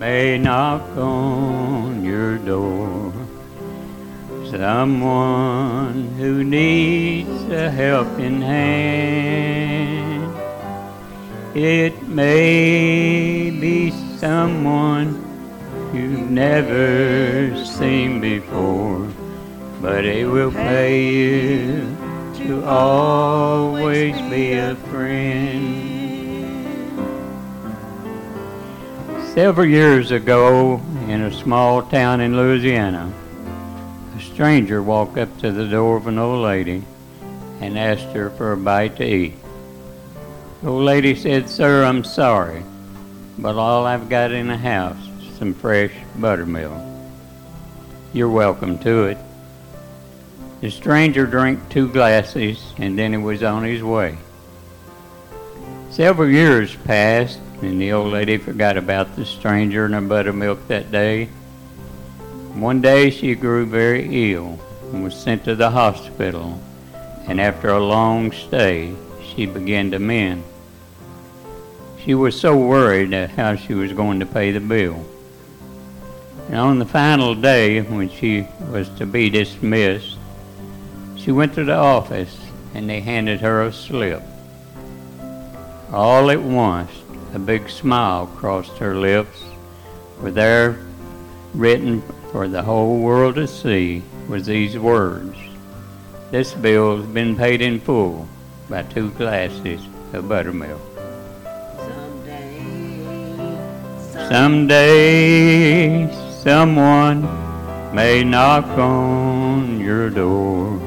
may knock on your door. Someone who needs a helping hand. It may be someone you've never seen before, but it will pay you to always be a friend. Several years ago, in a small town in Louisiana, a stranger walked up to the door of an old lady and asked her for a bite to eat. The old lady said, Sir, I'm sorry, but all I've got in the house is some fresh buttermilk. You're welcome to it. The stranger drank two glasses and then he was on his way. Several years passed and the old lady forgot about the stranger and her buttermilk that day. One day she grew very ill and was sent to the hospital, and after a long stay, she began to mend. She was so worried at how she was going to pay the bill. And on the final day, when she was to be dismissed, she went to the office and they handed her a slip. All at once, a big smile crossed her lips. For there, written for the whole world to see, was these words This bill has been paid in full by two glasses of buttermilk. Someday, someone may knock on your door.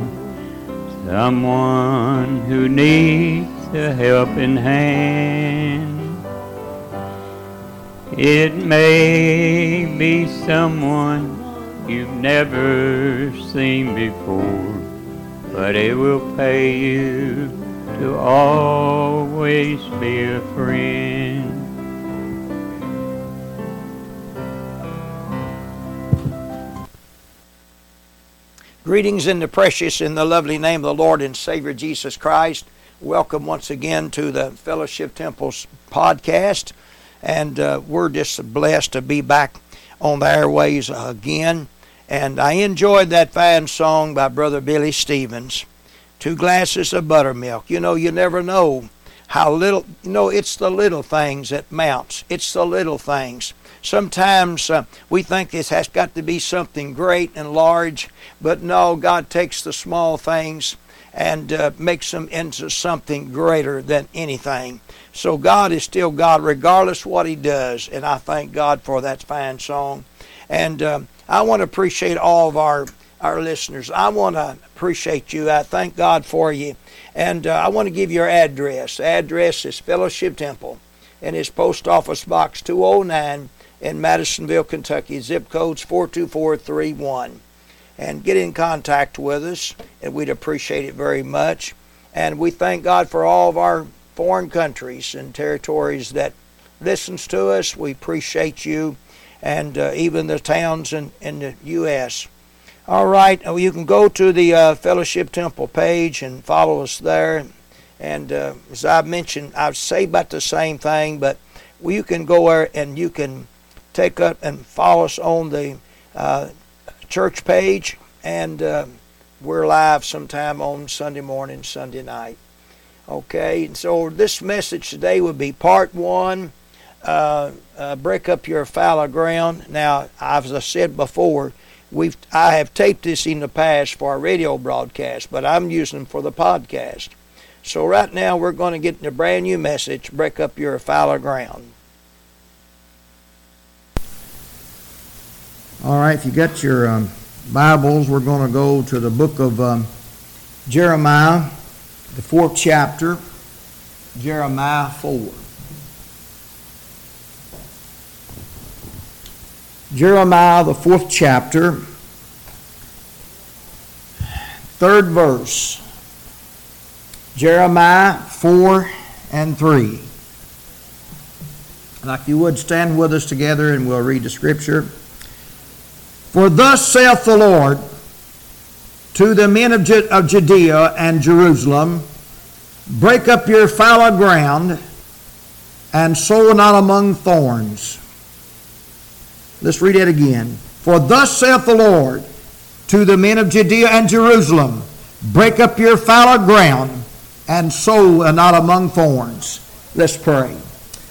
Someone who needs a helping hand. It may be someone you've never seen before, but it will pay you to always be a friend. Greetings in the precious and the lovely name of the Lord and Savior Jesus Christ. Welcome once again to the Fellowship Temples podcast. And uh, we're just blessed to be back on the airways again. And I enjoyed that fine song by Brother Billy Stevens, Two Glasses of Buttermilk. You know, you never know how little, you know, it's the little things that mounts. It's the little things. Sometimes uh, we think this has got to be something great and large, but no, God takes the small things and uh, makes them into something greater than anything. So God is still God regardless what He does, and I thank God for that fine song. And um, I want to appreciate all of our our listeners. I want to appreciate you. I thank God for you, and uh, I want to give your address. The address is Fellowship Temple, and it's Post Office Box 209 in Madisonville, Kentucky. Zip codes 42431. And get in contact with us, and we'd appreciate it very much. And we thank God for all of our foreign countries and territories that listens to us. We appreciate you, and uh, even the towns in, in the U.S. All right, you can go to the uh, Fellowship Temple page and follow us there. And uh, as I mentioned, I say about the same thing, but you can go there and you can take up and follow us on the uh, church page, and uh, we're live sometime on Sunday morning, Sunday night. Okay, and so this message today would be part one. Uh, uh, break up your fallow ground. Now, as I said before, we've I have taped this in the past for our radio broadcast, but I'm using them for the podcast. So right now we're going to get in a brand new message. Break up your fallow ground. All right, if you got your um, Bibles, we're going to go to the book of um, Jeremiah, the fourth chapter, Jeremiah 4. Jeremiah, the fourth chapter, third verse. Jeremiah 4 and 3. Like you would stand with us together and we'll read the scripture. For thus saith the Lord to the men of, Judea and Jerusalem Break up your fallow ground and sow not among thorns. Let's read it again. For thus saith the Lord to the men of Judea and Jerusalem Break up your fallow ground and sow not among thorns. Let's pray.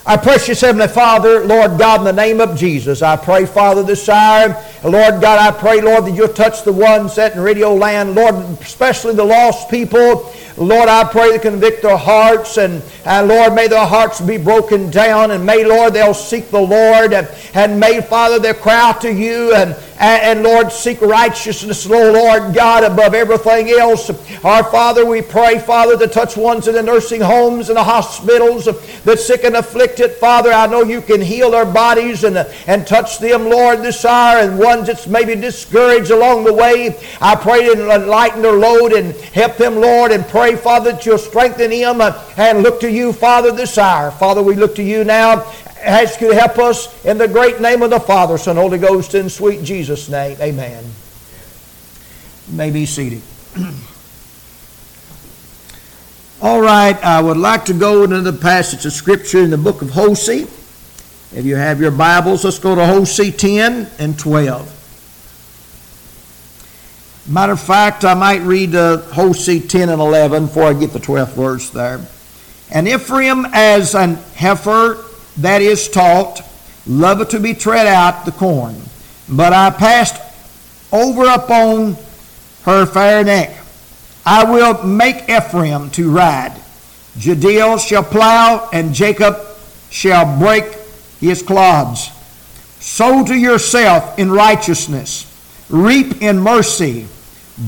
Our precious Heavenly Father, Lord God, in the name of Jesus, I pray, Father, this hour, Lord God, I pray, Lord, that you'll touch the ones that in radio land, Lord, especially the lost people. Lord, I pray to convict their hearts, and, and Lord, may their hearts be broken down, and may, Lord, they'll seek the Lord, and, and may, Father, they'll cry out to you, and, and, and Lord, seek righteousness, oh Lord God, above everything else. Our Father, we pray, Father, to touch ones in the nursing homes and the hospitals that sick and afflicted. Father, I know you can heal their bodies and, and touch them, Lord, this hour, and ones that's maybe discouraged along the way. I pray to enlighten their load and help them, Lord, and pray Father, that you'll strengthen uh, and look to you, Father, this hour. Father, we look to you now. Ask you to help us in the great name of the Father, Son, Holy Ghost, in sweet Jesus' name. Amen. You may be seated. All right, I would like to go into the passage of Scripture in the book of Hosea. If you have your Bibles, let's go to Hosea 10 and 12. Matter of fact, I might read uh, Hosea 10 and 11 before I get the 12th verse there. And Ephraim as an heifer that is taught, loveth to be tread out the corn. But I passed over upon her fair neck. I will make Ephraim to ride. Judea shall plow, and Jacob shall break his clods. Sow to yourself in righteousness reap in mercy,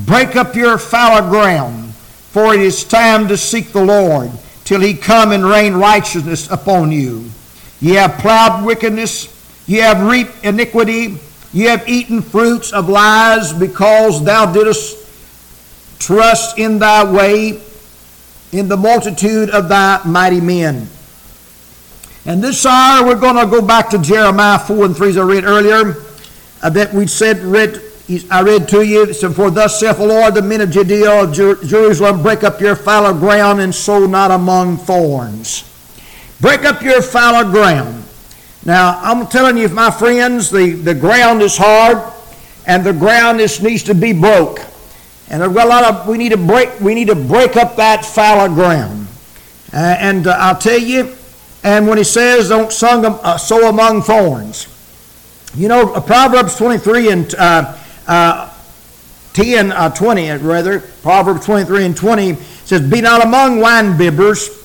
break up your fallow ground, for it is time to seek the Lord till he come and rain righteousness upon you. Ye have plowed wickedness, ye have reaped iniquity, ye have eaten fruits of lies, because thou didst trust in thy way, in the multitude of thy mighty men. And this hour, we're going to go back to Jeremiah 4 and 3, as I read earlier, uh, that we said, read I read to you, so for thus saith the Lord, the men of Judea of Jerusalem, break up your fallow ground and sow not among thorns. Break up your fallow ground. Now, I'm telling you, my friends, the, the ground is hard and the ground is, needs to be broke. And a lot of, we need to break, we need to break up that fallow ground. Uh, and uh, I'll tell you, and when he says, don't sung, uh, sow among thorns. You know, Proverbs 23 and uh, uh, 10, uh, 20, rather, Proverbs 23 and 20 says, Be not among wine bibbers,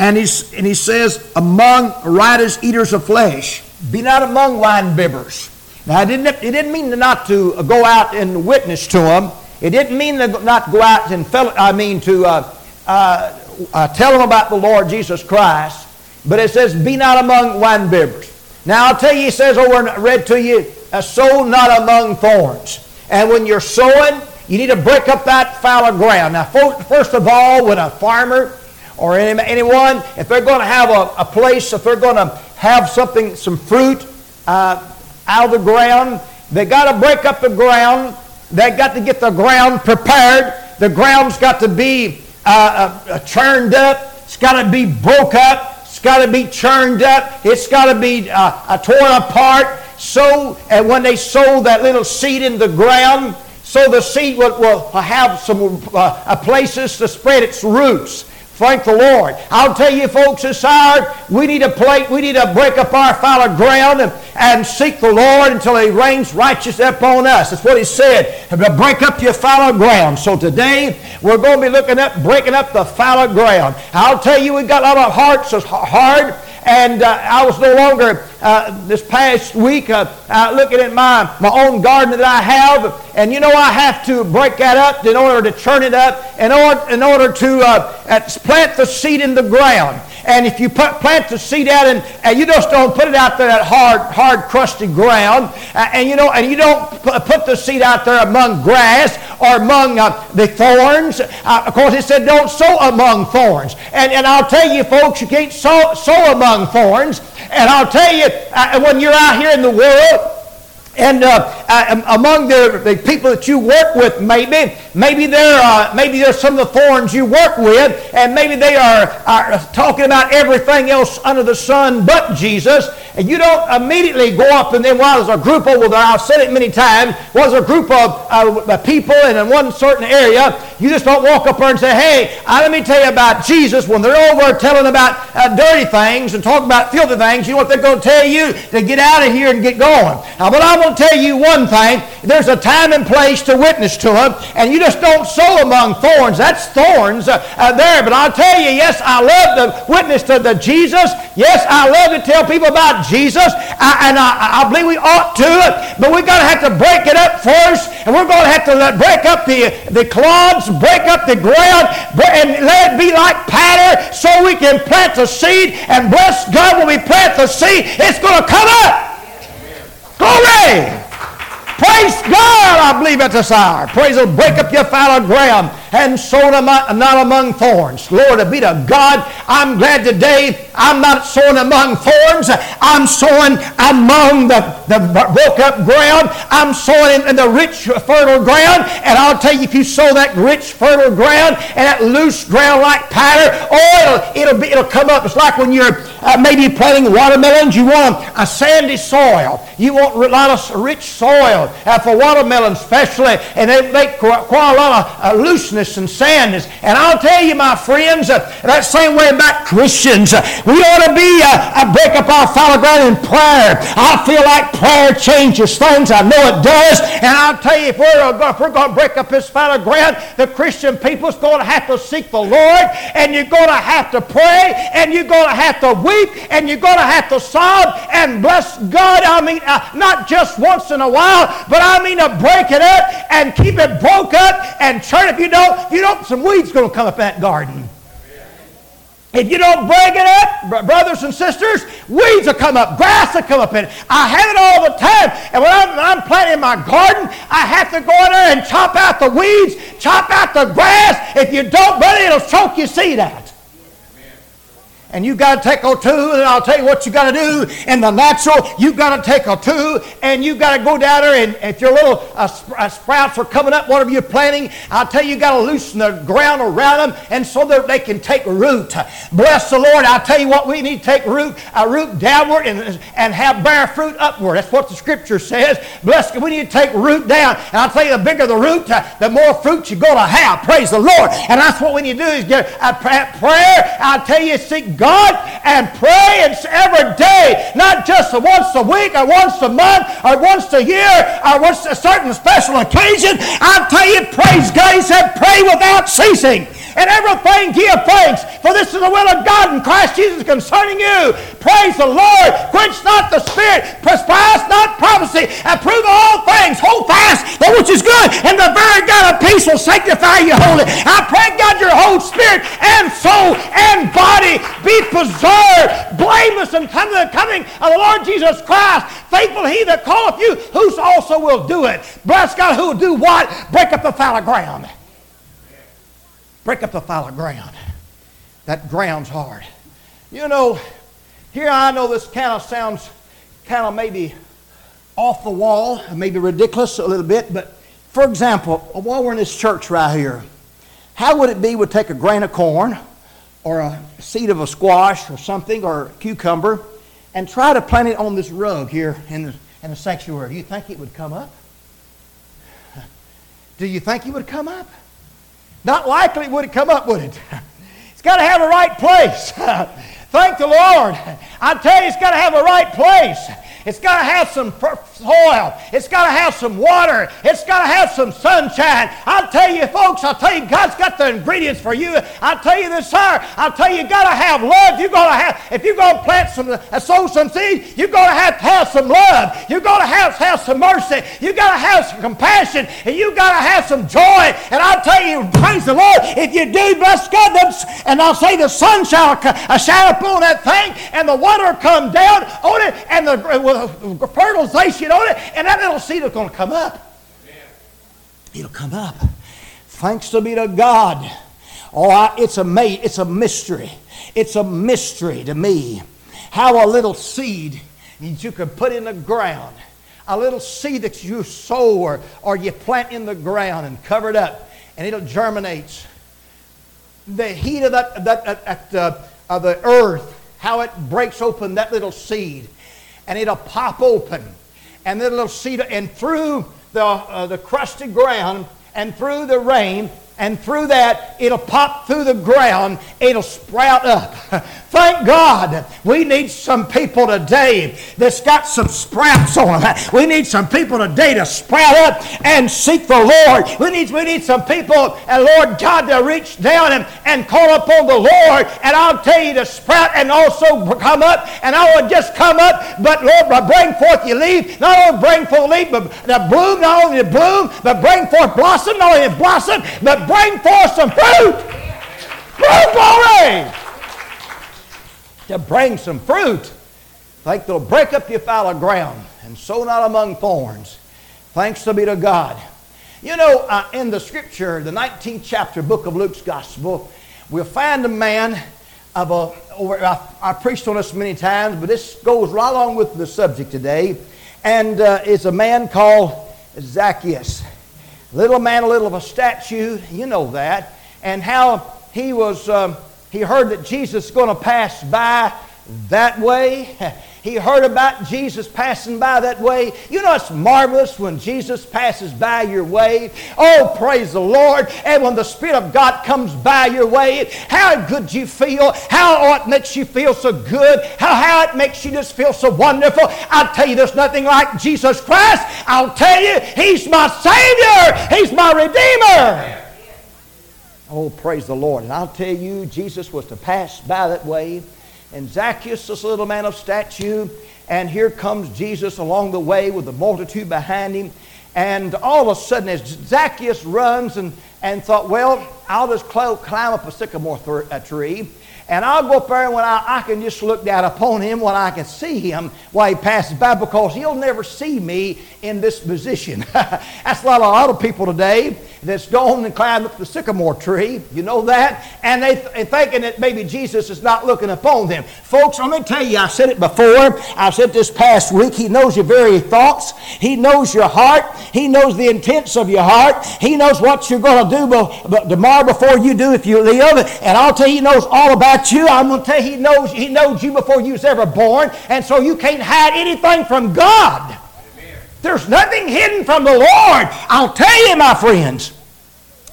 and, he's, and he says, Among riotous eaters of flesh. Be not among wine bibbers. Now, it didn't, it didn't mean not to go out and witness to them. It didn't mean not to go out and, fellow, I mean, to uh, uh, uh, tell them about the Lord Jesus Christ. But it says, Be not among wine bibbers. Now, I'll tell you, he says over and read to you, uh, sow not among thorns. And when you're sowing, you need to break up that fallow ground. Now, first of all, when a farmer or anyone, if they're going to have a, a place, if they're going to have something, some fruit uh, out of the ground, they got to break up the ground. They got to get the ground prepared. The ground's got to be uh, uh, churned up. It's got to be broke up. It's got to be churned up. It's got to be uh, uh, torn apart sow, and when they sow that little seed in the ground, so the seed will, will have some uh, places to spread its roots. Thank the Lord. I'll tell you, folks, this hour, we need to play, we need to break up our fallow ground and, and seek the Lord until He rains righteousness upon us. That's what He said. Break up your fallow ground. So today, we're going to be looking at breaking up the fallow ground. I'll tell you, we've got a lot of hearts that's hard and uh, I was no longer uh, this past week uh, uh, looking at my, my own garden that I have, and you know I have to break that up in order to churn it up, in order, in order to uh, plant the seed in the ground. And if you put, plant the seed out and, and you just don't put it out there that hard, hard, crusty ground, and you know, and you don't put the seed out there among grass or among uh, the thorns. Uh, of course, it said don't sow among thorns. And, and I'll tell you, folks, you can't sow, sow among thorns. And I'll tell you, when you're out here in the world, and uh, uh, among the, the people that you work with, maybe, maybe they're, uh, maybe they're some of the thorns you work with, and maybe they are, are talking about everything else under the sun but Jesus. And you don't immediately go up and then, well, there's a group over there, I've said it many times, was a group of uh, people in one certain area. You just don't walk up there and say, hey, let me tell you about Jesus. When they're over telling about uh, dirty things and talking about filthy things, you know what they're going to tell you? To get out of here and get going. Now, but I'm going to tell you one thing. There's a time and place to witness to them, and you just don't sow among thorns. That's thorns uh, uh, there. But I'll tell you, yes, I love to witness to the Jesus. Yes, I love to tell people about Jesus, I, and I, I, believe we ought to, but we're going to have to break it up first, and we're going to have to let, break up the, the clods, break up the ground, and let it be like patter so we can plant the seed, and bless God when we plant the seed, it's going to come up. Glory! Praise God, I believe it's this hour. Praise will break up your fallow ground and sown not among thorns. Lord be to God. I'm glad today I'm not sown among thorns. I'm sown among the, the broke up ground. I'm sowing in, the rich, fertile ground. And I'll tell you, if you sow that rich, fertile ground and that loose ground like powder, oh, it'll, it'll, be, it'll come up. It's like when you're uh, maybe planting watermelons. You want a sandy soil. You want a lot of rich soil uh, for watermelons especially. And they make quite a lot of uh, looseness and sadness. And I'll tell you, my friends, uh, that same way about Christians, uh, we ought to be uh, break up our fallow ground in prayer. I feel like prayer changes things. I know it does. And I'll tell you, if we're, if we're going to break up this fallow ground, the Christian people's going to have to seek the Lord, and you're going to have to pray, and you're going to have to weep, and you're going to have to sob, and bless God. I mean, uh, not just once in a while, but I mean to break it up and keep it broke up and turn. If you don't you know, some weeds going to come up that garden. If you don't break it up, brothers and sisters, weeds will come up, grass will come up in it. I have it all the time. And when I'm, I'm planting my garden, I have to go in there and chop out the weeds, chop out the grass. If you don't, brother, it'll choke your seed out and you got to take a two, and I'll tell you what you got to do in the natural. You got to take a two, and you got to go down there, and if your little uh, uh, sprouts are coming up, whatever you're planting, I'll tell you, you got to loosen the ground around them, and so that they can take root. Bless the Lord. I'll tell you what, we need to take root, a root downward, and, and have bear fruit upward. That's what the Scripture says. Bless. We need to take root down, and I'll tell you, the bigger the root, uh, the more fruit you're going to have. Praise the Lord. And that's what we need to do is get a prayer. I'll tell you, seek God and pray every day, not just once a week or once a month or once a year or once a certain special occasion. I tell you, praise God. He said, pray without ceasing. And everything give thanks, for this is the will of God in Christ Jesus concerning you. Praise the Lord. Quench not the spirit. Despise not prophecy. Approve all things. Hold fast that which is good. And the very God of peace will sanctify you wholly. I pray, God, your whole spirit and soul and body be preserved, blameless until the coming of the Lord Jesus Christ. Faithful he that calleth you, who also will do it. Bless God, who will do what? Break up the fallow ground. Break up the fallow ground. That ground's hard. You know, here I know this kind of sounds kind of maybe off the wall, maybe ridiculous a little bit, but for example, while we're in this church right here, how would it be we take a grain of corn or a seed of a squash or something or a cucumber and try to plant it on this rug here in the, in the sanctuary? Do you think it would come up? Do you think it would come up? Not likely would it come up, would it? It's got to have a right place. Thank the Lord. I tell you, it's got to have a right place. It's got to have some soil. It's got to have some water. It's got to have some sunshine. I'll tell you, folks, I'll tell you, God's got the ingredients for you. I'll tell you this, sir. I'll tell you, you got to have love. You're going to have, if you're going to plant some, uh, sow some seed, you're going to have to have some love. You're going to have have some mercy. you got to have some compassion. And you got to have some joy. And I'll tell you, praise the Lord, if you do, bless God, and I'll say the sun shall uh, shine upon that thing, and the water come down on it, and the with fertilization on it, and that little seed is going to come up. It'll come up. Thanks to be to God. Oh, I, it's a it's a mystery. It's a mystery to me how a little seed that you could put in the ground. a little seed that you sow or, or you plant in the ground and cover it up, and it'll germinate. The heat of, that, that, that, uh, of the earth, how it breaks open that little seed, and it'll pop open. And that little seed, and through the, uh, the crusty ground, and through the rain, and through that, it'll pop through the ground, it'll sprout up. Thank God we need some people today that's got some sprouts on them. We need some people today to sprout up and seek the Lord. We need, we need some people, and Lord God, to reach down and, and call upon the Lord. And I'll tell you to sprout and also come up. And I will just come up, but Lord, bring forth your leaf. Not only bring forth leaf, but the bloom, not only the bloom, but bring forth blossom, not only blossom, but bring forth some fruit. Fruit, glory! to bring some fruit. Think they'll break up your fallow ground and sow not among thorns. Thanks to be to God. You know, uh, in the scripture, the 19th chapter, book of Luke's gospel, we'll find a man of a, over, I, I, preached on this many times, but this goes right along with the subject today. And uh, it's a man called Zacchaeus. Little man, a little of a statue, you know that. And how he was. Um, he heard that Jesus is going to pass by that way. He heard about Jesus passing by that way. You know, it's marvelous when Jesus passes by your way. Oh, praise the Lord. And when the Spirit of God comes by your way, how good you feel, how it makes you feel so good, how, how it makes you just feel so wonderful. I'll tell you, there's nothing like Jesus Christ. I'll tell you, He's my Savior, He's my Redeemer. Oh, praise the Lord. And I'll tell you, Jesus was to pass by that way. And Zacchaeus, this little man of stature, and here comes Jesus along the way with the multitude behind him. And all of a sudden, as Zacchaeus runs and, and thought, well, I'll just climb up a sycamore tree and I'll go up there when I, I can just look down upon him when I can see him while he passes by because he'll never see me in this position. That's a lot, a lot of people today that's gone and climbed up the sycamore tree. You know that? And they th- thinking that maybe Jesus is not looking upon them. Folks, let me tell you, I said it before. I said this past week. He knows your very thoughts. He knows your heart. He knows the intents of your heart. He knows what you're going to do be- tomorrow before you do if you live. And I'll tell you, he knows all about about you. I'm going to tell you, He knows, he knows you before you was ever born. And so you can't hide anything from God. There's nothing hidden from the Lord. I'll tell you, my friends.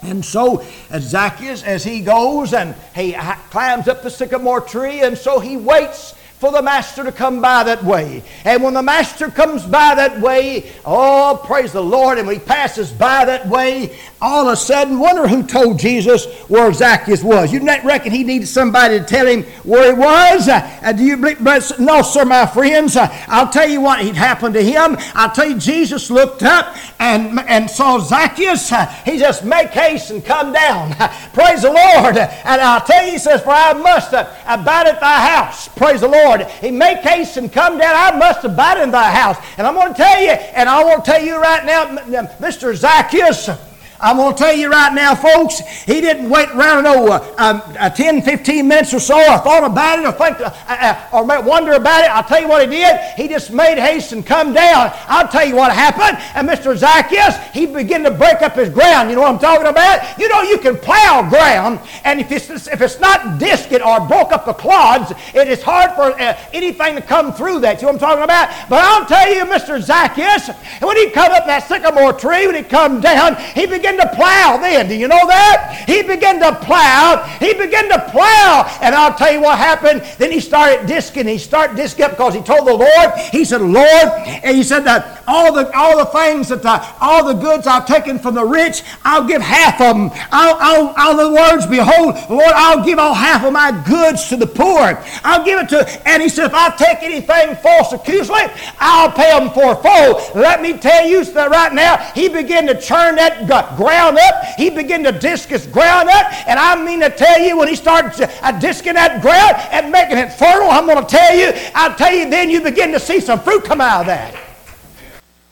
And so, as Zacchaeus, as he goes and he climbs up the sycamore tree, and so he waits for the master to come by that way. And when the master comes by that way, oh, praise the Lord, and when he passes by that way, all of a sudden, wonder who told Jesus where Zacchaeus was. You don't reckon he needed somebody to tell him where he was? Uh, do you believe? No, sir, my friends. Uh, I'll tell you what had happened to him. I'll tell you, Jesus looked up and, and saw Zacchaeus. Uh, he just make haste and come down. praise the Lord. And I'll tell you, he says, For I must abide at thy house. Praise the Lord. Lord. He make haste and come down. I must abide in thy house. And I'm going to tell you, and I want to tell you right now, Mr. Zacchaeus, I'm going to tell you right now, folks, he didn't wait around, no, uh, um, uh, 10, 15 minutes or so, or thought about it, or think, uh, uh, or wonder about it. I'll tell you what he did. He just made haste and come down. I'll tell you what happened. And Mr. Zacchaeus, he began to break up his ground. You know what I'm talking about? You know, you can plow ground, and if it's, if it's not disced or broke up the clods, it is hard for uh, anything to come through that. You know what I'm talking about? But I'll tell you, Mr. Zacchaeus, when he come up that sycamore tree, when he come down, he began began to plow then. Do you know that? He began to plow. He began to plow. And I'll tell you what happened. Then he started disking. He started disking up because he told the Lord, he said, Lord, and he said that all the all the things that the, all the goods I've taken from the rich, I'll give half of them. I'll, I'll, I'll the words, behold, Lord, I'll give all half of my goods to the poor. I'll give it to, and he said, if I take anything false accusingly, I'll pay them for four. Let me tell you that right now, he began to churn that gut ground up. He began to disc his ground up. And I mean to tell you, when he started uh, disking that ground and making it fertile, I'm going to tell you, I'll tell you, then you begin to see some fruit come out of that.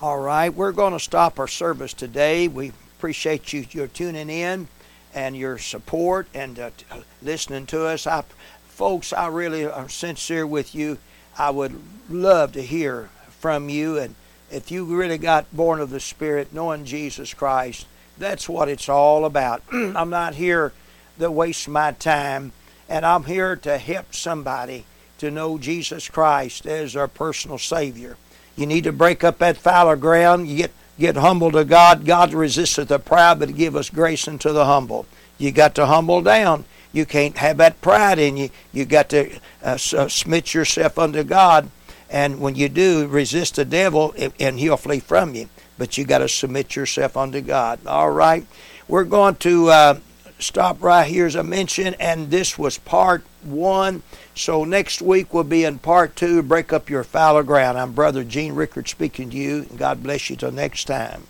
All right, we're going to stop our service today. We appreciate you your tuning in and your support and uh, uh listening to us. I, folks, I really am sincere with you. I would love to hear from you and if you really got born of the Spirit, knowing Jesus Christ, that's what it's all about. I'm not here to waste my time, and I'm here to help somebody to know Jesus Christ as their personal Savior. You need to break up that fallow ground. You get get humble to God. God resisteth the proud, but give us grace unto the humble. You got to humble down. You can't have that pride in you. You got to uh, uh submit yourself unto God, and when you do, resist the devil, and he'll flee from you. But you got to submit yourself unto God. All right, we're going to uh, stop right here as I mentioned, and this was part one. So next week we'll be in part two. Break up your fallow ground. I'm Brother Gene Rickard speaking to you, and God bless you till next time.